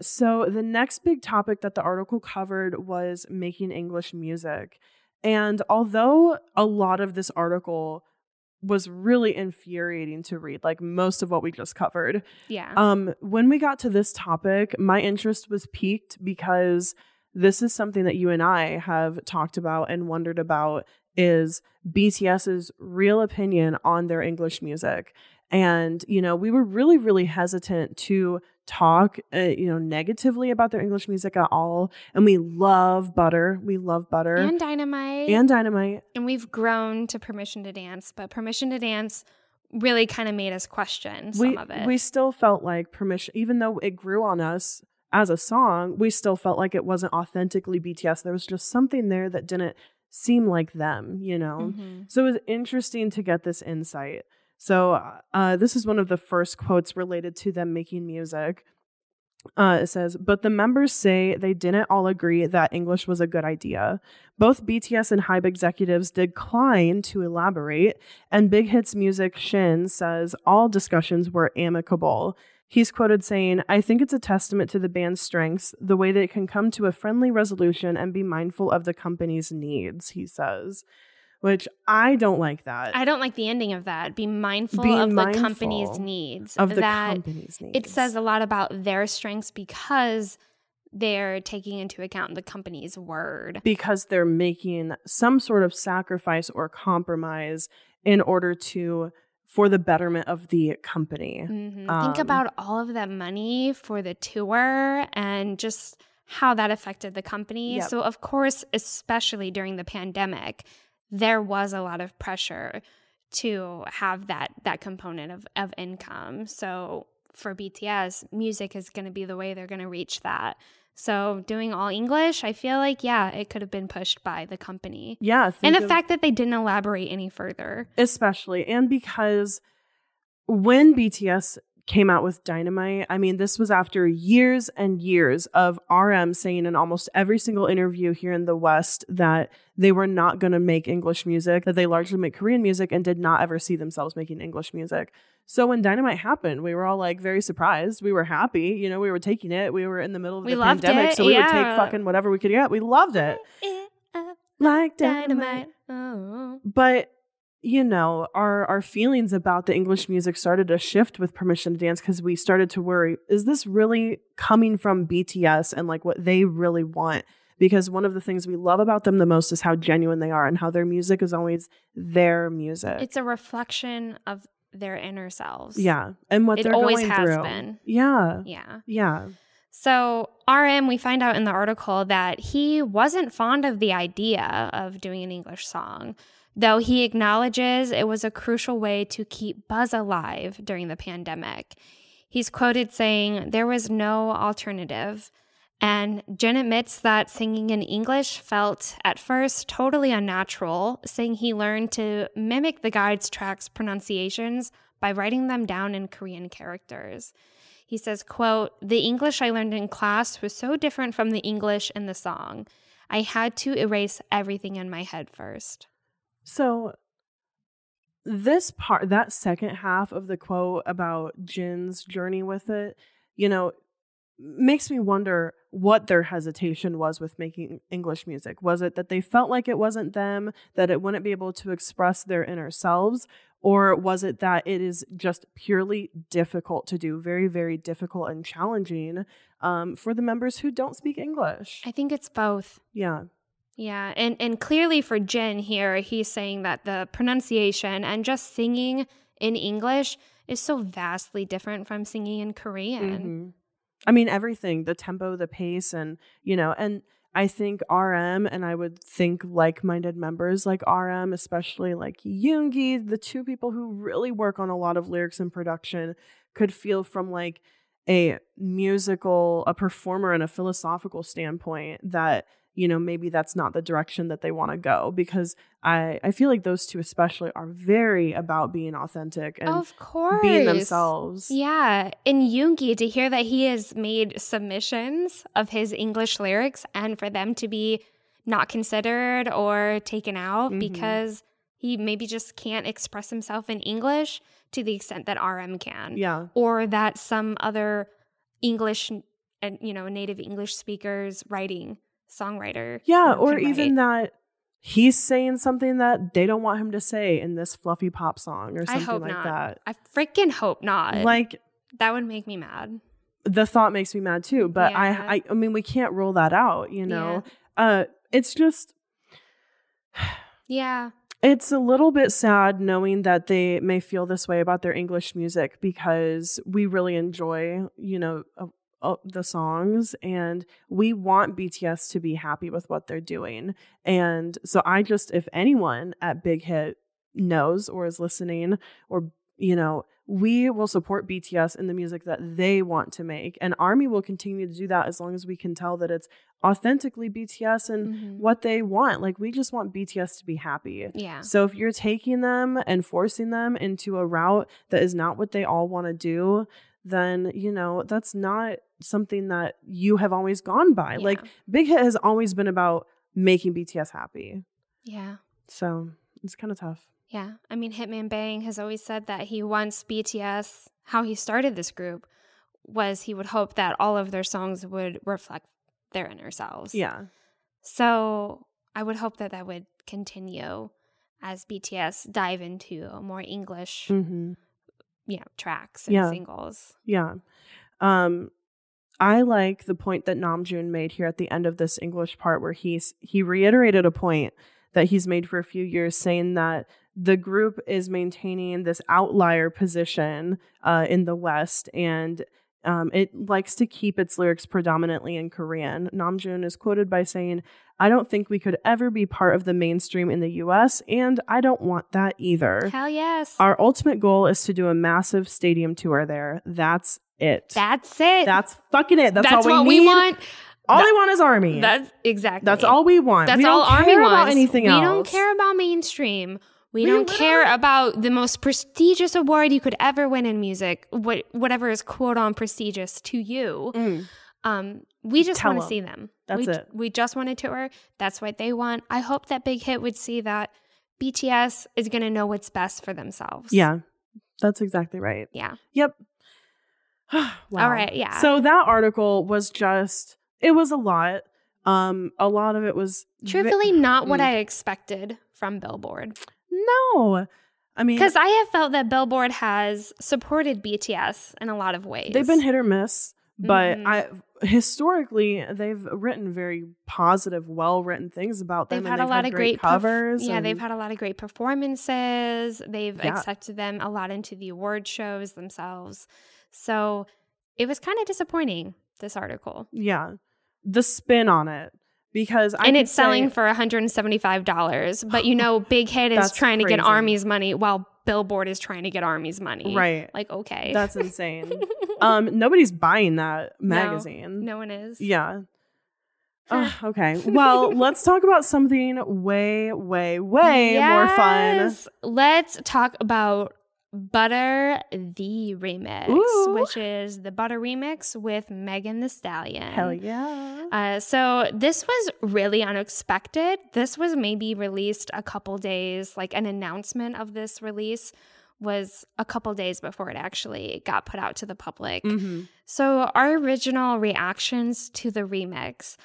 So, the next big topic that the article covered was making English music. And although a lot of this article was really infuriating to read, like most of what we just covered, yeah. um, when we got to this topic, my interest was piqued because this is something that you and I have talked about and wondered about is BTS's real opinion on their English music. And, you know, we were really, really hesitant to talk, uh, you know, negatively about their English music at all. And we love Butter. We love Butter and dynamite. and Dynamite. and we've grown to permission to dance, but permission to dance really kind of made us question some we, of it. we still felt like permission, even though it grew on us as a song, we still felt like it wasn't authentically BTS. There was just something there that didn't seem like them, you know? Mhm. So it was interesting to get this insight. So uh, this is one of the first quotes related to them making music. Uh, it says, but the members say they didn't all agree that English was a good idea. Both BTS and Hybe executives decline to elaborate, and Big Hits Music Shin says all discussions were amicable. He's quoted saying, I think it's a testament to the band's strengths, the way it can come to a friendly resolution and be mindful of the company's needs, he says. Which I don't like that. I don't like the ending of that. Be mindful Being of the company's needs. of the that company's needs. it says a lot about their strengths because they're taking into account the company's word. because they're making some sort of sacrifice or compromise in order to for the betterment of the company. Mhm. Think Um, about all of that money for the tour and just how that affected the company. Yep. So, of course, especially during the pandemic, there was a lot of pressure to have that that component of, of income. So, for BTS, music is going to be the way they're going to reach that. So, doing all English, I feel like, yeah, it could have been pushed by the company. Yeah, And the of- fact that they didn't elaborate any further. especially and because when BTS came out with Dynamite, I mean, this was after years and years of RM saying in almost every single interview here in the West that they were not going to make English music, that they largely make Korean music and did not ever see themselves making English music. So when Dynamite happened, we were all like very surprised. We were happy. You know, we were taking it. We were in the middle of We the pandemic. it, So we would take fucking whatever we could get. We loved it. Like dynamite. Oh. But you know, our our feelings about the English music started to shift with Permission to Dance because we started to worry: is this really coming from BTS and like what they really want? Because one of the things we love about them the most is how genuine they are and how their music is always their music. It's a reflection of their inner selves. yeah, and what It they're always going has through. been. Yeah, Yeah. yeah, So, RM, we find out in the article that he wasn't fond of the idea of doing an English song, though he acknowledges it was a crucial way to keep Buzz alive during the pandemic. He's quoted saying, There was no alternative. And Jin admits that singing in English felt at first totally unnatural, saying he learned to mimic the guide's tracks' pronunciations by writing them down in Korean characters. He says, quote, "The English I learned in class was so different from the English in the song. I had to erase everything in my head first. So this part, that second half of the quote about Jin's journey with it, you know, makes me wonder what their hesitation was with making English music. Was it that they felt like it wasn't them, that it wouldn't be able to express their inner selves? Or was it that it is just purely difficult to do, very, very difficult and challenging um, for the members who don't speak English? I think it's both. Yeah. Yeah, and and clearly for Jin here, he's saying that the pronunciation and just singing in English is so vastly different from singing in Korean. Mhm. I mean, everything the tempo, the pace, and, you know, and I think RM and I would think like minded members like RM, especially like Yoongi, the two people who really work on a lot of lyrics and production, could feel from like a musical, a performer, and a philosophical standpoint that you know maybe that's not the direction that they want to go because I I feel like those two especially are very about being authentic and of course. being themselves. Yeah. In Yoongi, to hear that he has made submissions of his English lyrics and for them to be not considered or taken out Mhm. because he maybe just can't express himself in English to the extent that RM can. Yeah. Or that some other English and you know, native English speakers writing songwriter. Yeah, or even write. that he's saying something that they don't want him to say in this fluffy pop song or something like not. that. I freaking hope not. Like that would make me mad. the thought makes me mad too, but Yeah. I, I I mean we can't rule that out, you know. Uh it's just Yeah. It's a little bit sad knowing that they may feel this way about their English music because we really enjoy, you know, the songs and we want BTS to be happy with what they're doing. And so I just, if anyone at Big Hit knows or is listening or, you know, we will support BTS in the music that they want to make. And Army will continue to do that as long as we can tell that it's authentically BTS and Mhm. what they want. Like, we just want BTS to be happy. Yeah. So if you're taking them and forcing them into a route that is not what they all want to do, then, you know, that's not something that you have always gone by. Like, Big Hit has always been about making BTS happy. Yeah. So it's kind of tough. Yeah. I mean, Hitman Bang has always said that he wants BTS, how he started this group was he would hope that all of their songs would reflect their inner selves. Yeah. So I would hope that that would continue as BTS dive into more English, hmm you know, tracks and Yeah. singles. Yeah. Um I like the point that Namjoon made here at the end of this English part where he's he reiterated a point that he's made for a few years saying that the group is maintaining this outlier position uh, in the West and um, it likes to keep its lyrics predominantly in Korean. Namjoon is quoted by saying, I don't think we could ever be part of the mainstream in the US, and I don't want that either. Hell yes. Our ultimate goal is to do a massive stadium tour there. That's it. That's it. That's fucking it. That's, That's all we we want. All That- they want is army. That's exactly. That's all we want. That's we all don't Army care wants. about anything we else. don't care about mainstream. We, We don't care about the most prestigious award you could ever win in music, what, whatever is quote on prestigious to you. Mm. Um, we just want to see them. That's we, it. We just want a tour. That's what they want. I hope that Big Hit would see that BTS is going to know what's best for themselves. Yeah, that's exactly right. Yeah. Yep. wow. All right, yeah. So that article was just it was a lot. Um, a lot of it was Truthfully, not what Mm. I expected from Billboard. no. I mean, Because I have felt that Billboard has supported BTS in a lot of ways. they've been hit or miss, but Mhm. I historically they've written very positive, well written things about them. They've and had a lot of great perf- covers. yeah, they've had a lot of great performances. They've Yeah. accepted them a lot into the award shows themselves. So it was kind of disappointing, this article. yeah the spin on it because I and it's selling for $175. But you know, Big Hit is trying to get. Army's money while Billboard is trying to get Army's money. right. Like, okay. That's insane. um, nobody's buying that magazine. no one is. Yeah. Ugh, okay. Well, let's talk about something way, way, way more fun. Let's talk about Butter the Remix, Ooh. which is the Butter Remix with Megan Thee Stallion. Hell yeah. Uh, so this was really unexpected. This was maybe released a couple days, like an announcement of this release was a couple days before it actually got put out to the public. Mm-hmm. So, our original reactions to the remix,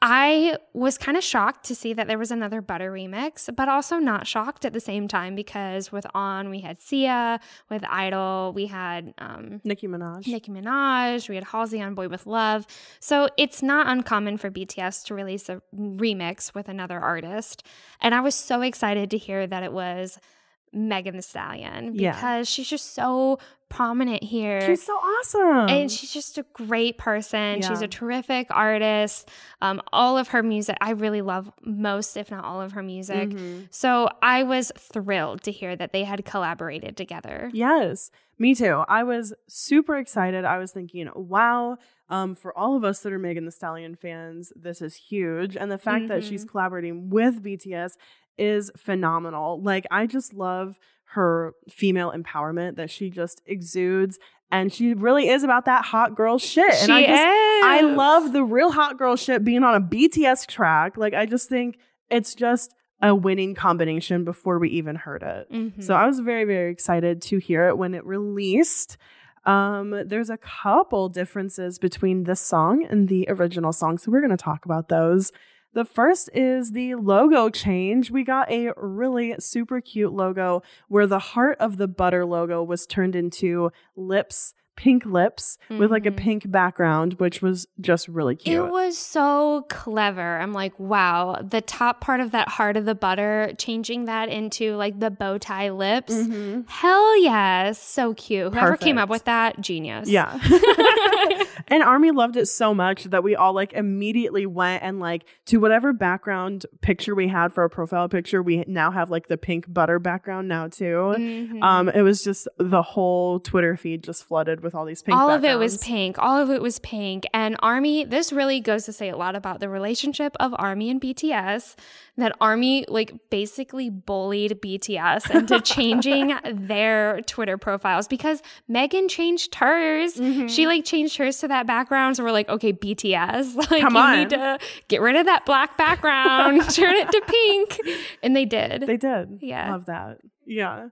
I was kind of shocked to see that there was another Butter remix, but also not shocked at the same time because with On, we had Sia, with Idol, we had um, Nicki Minaj. Nicki Minaj, we had Halsey on Boy with Luv. So it's not uncommon for BTS to release a remix with another artist. And I was so excited to hear that it was Megan Thee Stallion Yeah. because she's just so prominent here. She's so awesome. and she's just a great person. She's a terrific artist. Um, all of her music, I really love most, if not all of her music. Mhm. So I was thrilled to hear that they had collaborated together. Yes, me too. I was super excited. I was thinking, wow, um, for all of us that are Megan Thee Stallion fans, this is huge. And the fact that she's Mhm. collaborating with BTS is phenomenal. Like, I just love her female empowerment that she just exudes. And she really is about that hot girl shit. and she I just is. I love the real hot girl shit being on a BTS track. Like, I just think it's just a winning combination before we even heard it. Mhm. So I was very, very excited to hear it when it released. Um, there's a couple differences between this song and the original song. So we're going to talk about those. The first is the logo change. We got a really super cute logo where the heart of the butter logo was turned into lips, pink lips with like a Mhm. pink background, which was just really cute. It was so clever. I'm like, wow, the top part of that heart of the butter, changing that into like the bow tie lips. Mhm. Hell yes. So cute. Whoever came up with that, genius. Yeah. and Army loved it so much that we all like immediately went and like to whatever background picture we had for a profile picture, we now have like the pink butter background now too. Mhm. Um, it was just the whole Twitter feed just flooded with all these pink. all of it was pink. All of it was pink. And Army, this really goes to say a lot about the relationship of Army and BTS. That Army, like, basically bullied BTS into changing their Twitter profiles because Megan changed hers. Mm-hmm. She, like, changed hers to that background. So we're like, okay, BTS, like, Come you on. need to get rid of that black background, turn it to pink. And they did. They did. Yeah. Love that. Yeah.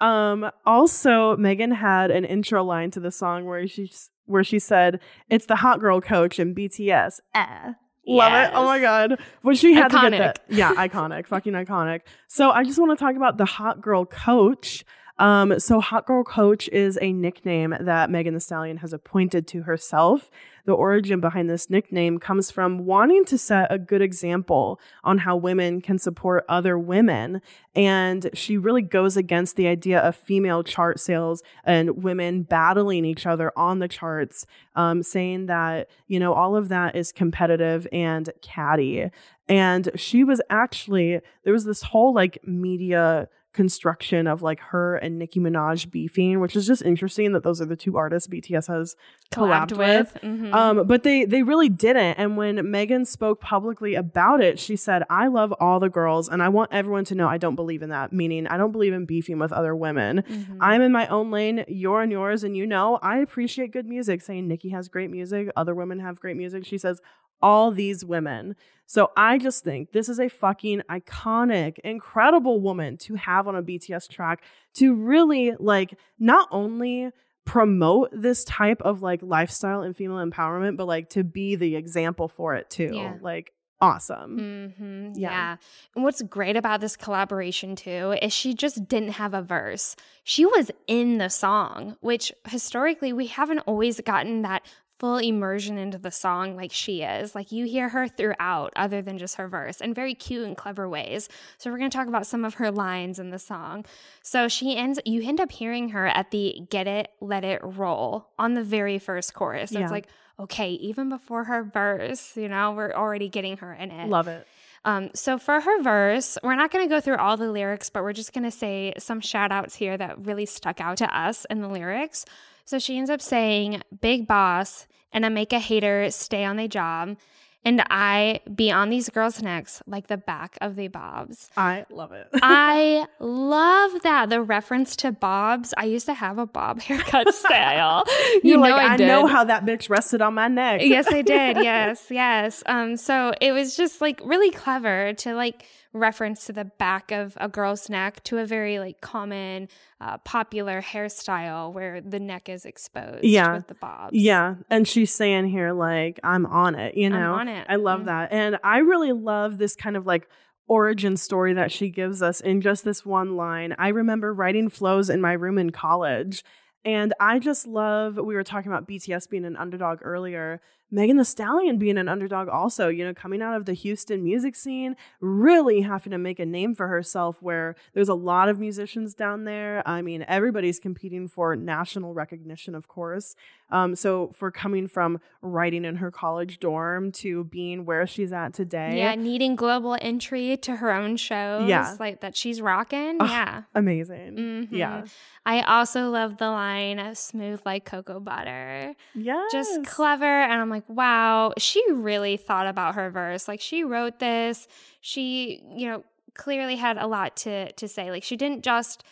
Um, also Megan had an intro line to the song where she where she said, It's the hot girl coach in BTS. Eh. Love it. Oh my god. But she had to Iconic. get that. Yeah, iconic. Fucking iconic. So I just want to talk about the hot girl coach. Um, so Hot Girl Coach is a nickname that Megan Thee Stallion has appointed to herself. The origin behind this nickname comes from wanting to set a good example on how women can support other women. And she really goes against the idea of female chart sales and women battling each other on the charts, um, saying that, you know, all of that is competitive and catty. And she was actually, there was this whole like media construction of like her and Nicki Minaj beefing, which is just interesting that those are the two artists BTS has collabed, with. Mhm. Um, but they they really didn't. And when Megan spoke publicly about it, she said, "I love all the girls, and I want everyone to know I don't believe in that. Meaning, I don't believe in beefing with other women. Mhm. I'm in my own lane. You're in yours, and you know I appreciate good music. Saying Nicki has great music, other women have great music. She says all these women. So I just think this is a fucking iconic, incredible woman to have on a BTS track to really like not only promote this type of like lifestyle and female empowerment, but like to be the example for it too. Yeah. Like awesome. hmm Yeah. Yeah. And what's great about this collaboration too is she just didn't have a verse. She was in the song, which historically we haven't always gotten that full immersion into the song like she is. Like you hear her throughout, other than just her verse, in very cute and clever ways. So we're gonna talk about some of her lines in the song. So she ends you end up hearing her at the get it, let it roll on the very first chorus. So Yeah. it's like, okay, even before her verse, you know, we're already getting her in it. Love it. Um, so for her verse, we're not going to go through all the lyrics, but we're just going to say some shout outs here that really stuck out to us in the lyrics. So she ends up saying, Big boss, and I make a hater stay on their job, and I be on these girls' necks like the back of the bobs. I love it. I love that. The reference to bobs. I used to have a bob haircut style. you know like, I, I, know how that bitch rested on my neck. yes, I did. Yes, yes. Um, so it was just like really clever to like reference to the back of a girl's neck to a very like common uh, popular hairstyle where the neck is exposed Yeah. with the bobs. Yeah, and she's saying here like I'm on it, you know I'm on it. I love Mhm. that. And I really love this kind of like origin story that she gives us in just this one line. I remember writing flows in my room in college. And I just love, we were talking about BTS being an underdog earlier. Megan Thee Stallion being an underdog also, you know, coming out of the Houston music scene, really having to make a name for herself where there's a lot of musicians down there. I mean, everybody's competing for national recognition, of course. Um, so for coming from writing in her college dorm to being where she's at today. Yeah, needing global entry to her own shows. Yeah. Like that she's rocking. Ugh, yeah. Amazing. Mhm. Yeah. I also love the line smooth like cocoa butter. Yeah. Just clever. And I'm like, wow, she really thought about her verse. Like she wrote this. She, you know, clearly had a lot to to say. Like she didn't just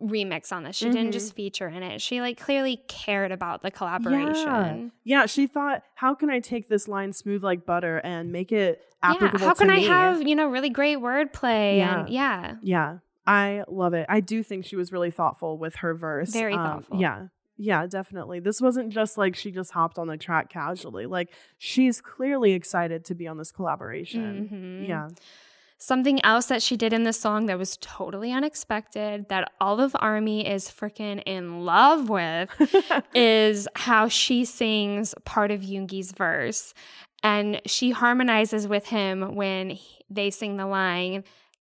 remix on this. She didn't Mhm. just feature in it. She like clearly cared about the collaboration. Yeah, she thought, how can I take this line smooth like butter and make it applicable Yeah, how can I me? have, you know, really great wordplay Yeah. and yeah. Yeah, I love it. I do think she was really thoughtful with her verse. Very Um, thoughtful. Yeah. Yeah, definitely. This wasn't just like she just hopped on the track casually. Like she's clearly excited to be on this collaboration. Mhm. Yeah. Something else that she did in this song that was totally unexpected that Olive Army is freaking in love with is how she sings part of Yoongi's verse. And she harmonizes with him when he- they sing the line,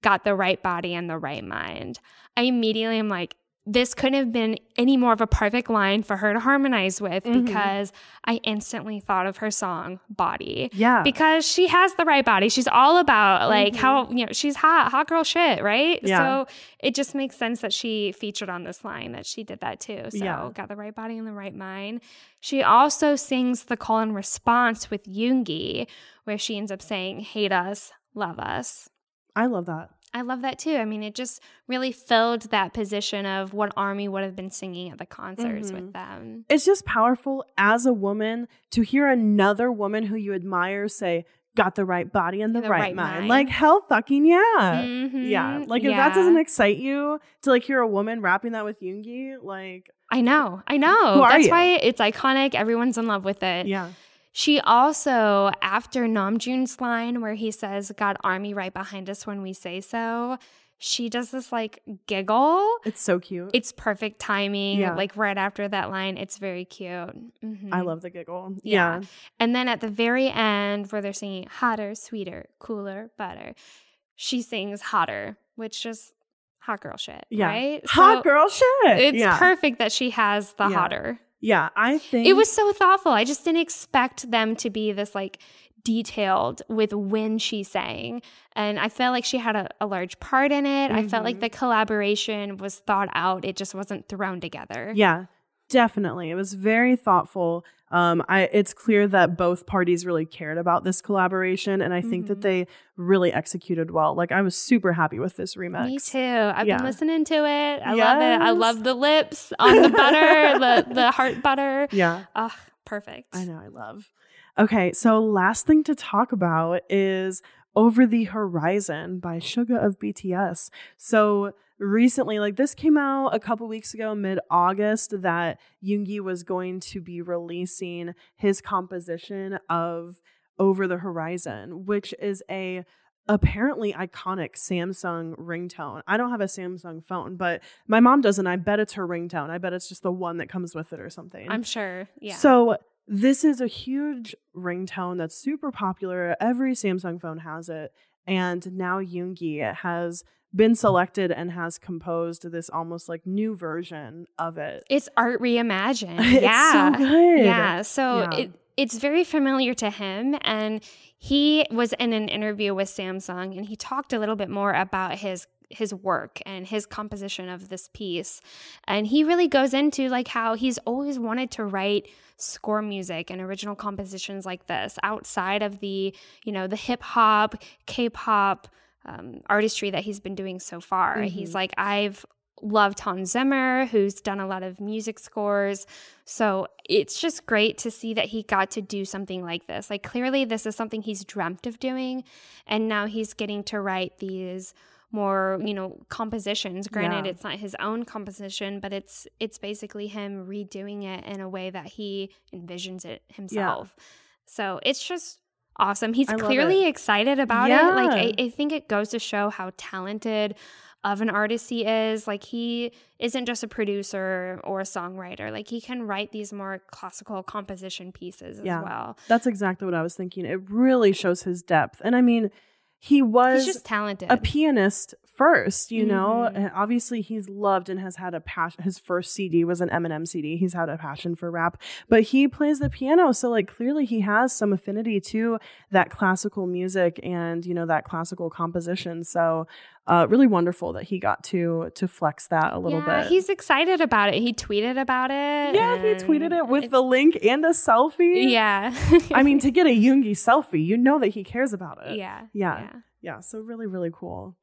Got the right body and the right mind. I immediately am like, this couldn't have been any more of a perfect line for her to harmonize with Mhm. because I instantly thought of her song Body Yeah. because she has the right body. She's all about like Mhm. how you know she's hot, hot girl shit, right? Yeah. So it just makes sense that she featured on this line that she did that too. So Yeah. got the right body and the right mind. She also sings the call and response with Yoongi, where she ends up saying, "Hate us, love us." I love that. I love that too. I mean, it just really filled that position of what Army would have been singing at the concerts Mhm. with them. It's just powerful as a woman to hear another woman who you admire say, got the right body and the, The right, right mind. mind. Like hell fucking yeah. Mhm. Yeah. Like if Yeah. that doesn't excite you to like hear a woman rapping that with Yoongi, like I know, I know. That's you? why it's iconic. Everyone's in love with it. yeah. She also, after Namjoon's line where he says, "Got army right behind us when we say so," she does this like giggle. It's so cute. It's perfect timing. Yeah. Like right after that line, it's very cute. Mhm. I love the giggle. Yeah. Yeah. And then at the very end, where they're singing hotter, sweeter, cooler, better, she sings hotter, which just hot girl shit. Yeah. Right? Hot So girl shit. It's yeah. perfect that she has the hotter. Yeah. I think It was so thoughtful. I just didn't expect them to be this like detailed with when she sang. And I felt like she had a, a large part in it. I felt like Mhm. the collaboration was thought out. It just wasn't thrown together. Yeah. Definitely. It was very thoughtful. Um, I it's clear that both parties really cared about this collaboration, and I think that Mhm. they really executed well. Like I was super happy with this remix. Me too. I've Yeah. been listening to it. I love it. I love the lips on the butter, the the heart butter. Yeah. Oh, perfect. I know, I love. Okay, so last thing to talk about is Over the Horizon by Suga of BTS. So recently, like this came out a couple weeks ago, mid August, that Yoongi was going to be releasing his composition of Over the Horizon, which is a apparently iconic Samsung ringtone. I don't have a Samsung phone, but my mom does, and I bet it's her ringtone. I bet it's just the one that comes with it or something. I'm sure. Yeah. So this is a huge ringtone that's super popular. Every Samsung phone has it. And now Yoongi has been selected and has composed this almost like new version of it. It's art reimagined. It's yeah. so good. Yeah. So Yeah. it it's very familiar to him and he was in an interview with Samsung and he talked a little bit more about his his work and his composition of this piece. And he really goes into like how he's always wanted to write score music and original compositions like this outside of the, you know, the hip hop, K-pop um, artistry that he's been doing so far. Mhm. He's like, I've loved Hans Zimmer, who's done a lot of music scores. So it's just great to see that he got to do something like this. Like, clearly, this is something he's dreamt of doing. And now he's getting to write these more you know compositions. Granted Yeah. it's not his own composition but it's it's basically him redoing it in a way that he envisions it himself. So it's just awesome. He's I clearly excited about it. Like I, I think it goes to show how talented of an artist he is. Like he isn't just a producer or a songwriter. Like he can write these more classical composition pieces Yeah. as well. That's exactly what I was thinking. It really shows his depth. And I mean, he was he's just talented a pianist first, you know. Mhm. And obviously, he's loved and has had a passion. His first CD was an Eminem CD. He's had a passion for rap, but he plays the piano, so like clearly he has some affinity to that classical music and you know that classical composition. So, uh, really wonderful that he got to to flex that a little yeah, bit. he's excited about it he tweeted about it yeah, he tweeted it with the link and a selfie. Yeah. I mean, to get a Yoongi selfie, you know that he cares about it. yeah. Yeah. Yeah, so really, really cool.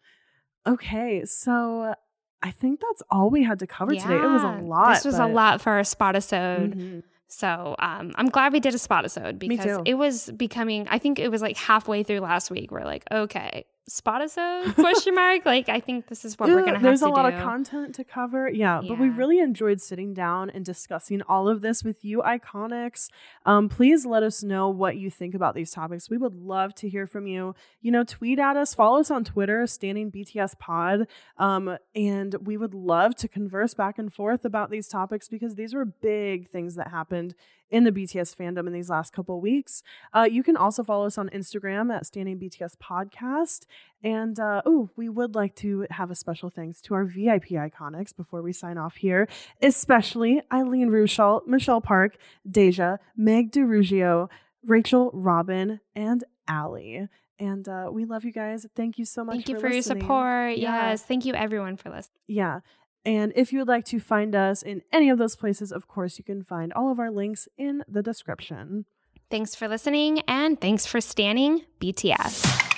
Okay, so I think that's all we had to cover today. It was a lot. This was a lot for a spotisode. Mhm. So um, I'm glad we did a spotisode Me because it was becoming. I think it was like halfway through last week. We're like, okay, spotisode question mark. Like I think this is what we're gonna have to do. There's to a lot do. of content to cover. Yeah, but we really enjoyed sitting down and discussing all of this with you, Iconics. Um, please let us know what you think about these topics. We would love to hear from you. You know, tweet at us, follow us on Twitter, Standing BTS Pod, um, and we would love to converse back and forth about these topics because these were big things that happened in the BTS fandom in these last couple weeks. Uh, you can also follow us on Instagram at Standing BTS Podcast. And uh, oh, we would like to have a special thanks to our VIP iconics before we sign off here, especially Eileen Ruschalt, Michelle Park, Deja, Meg DeRugio, Rachel, Robin, and Allie. And uh, we love you guys. Thank you so much. Thank you for for your support. Yeah. Yes, thank you everyone for listening. Yeah. And if you would like to find us in any of those places, of course, you can find all of our links in the description. Thanks for listening and thanks for standing BTS.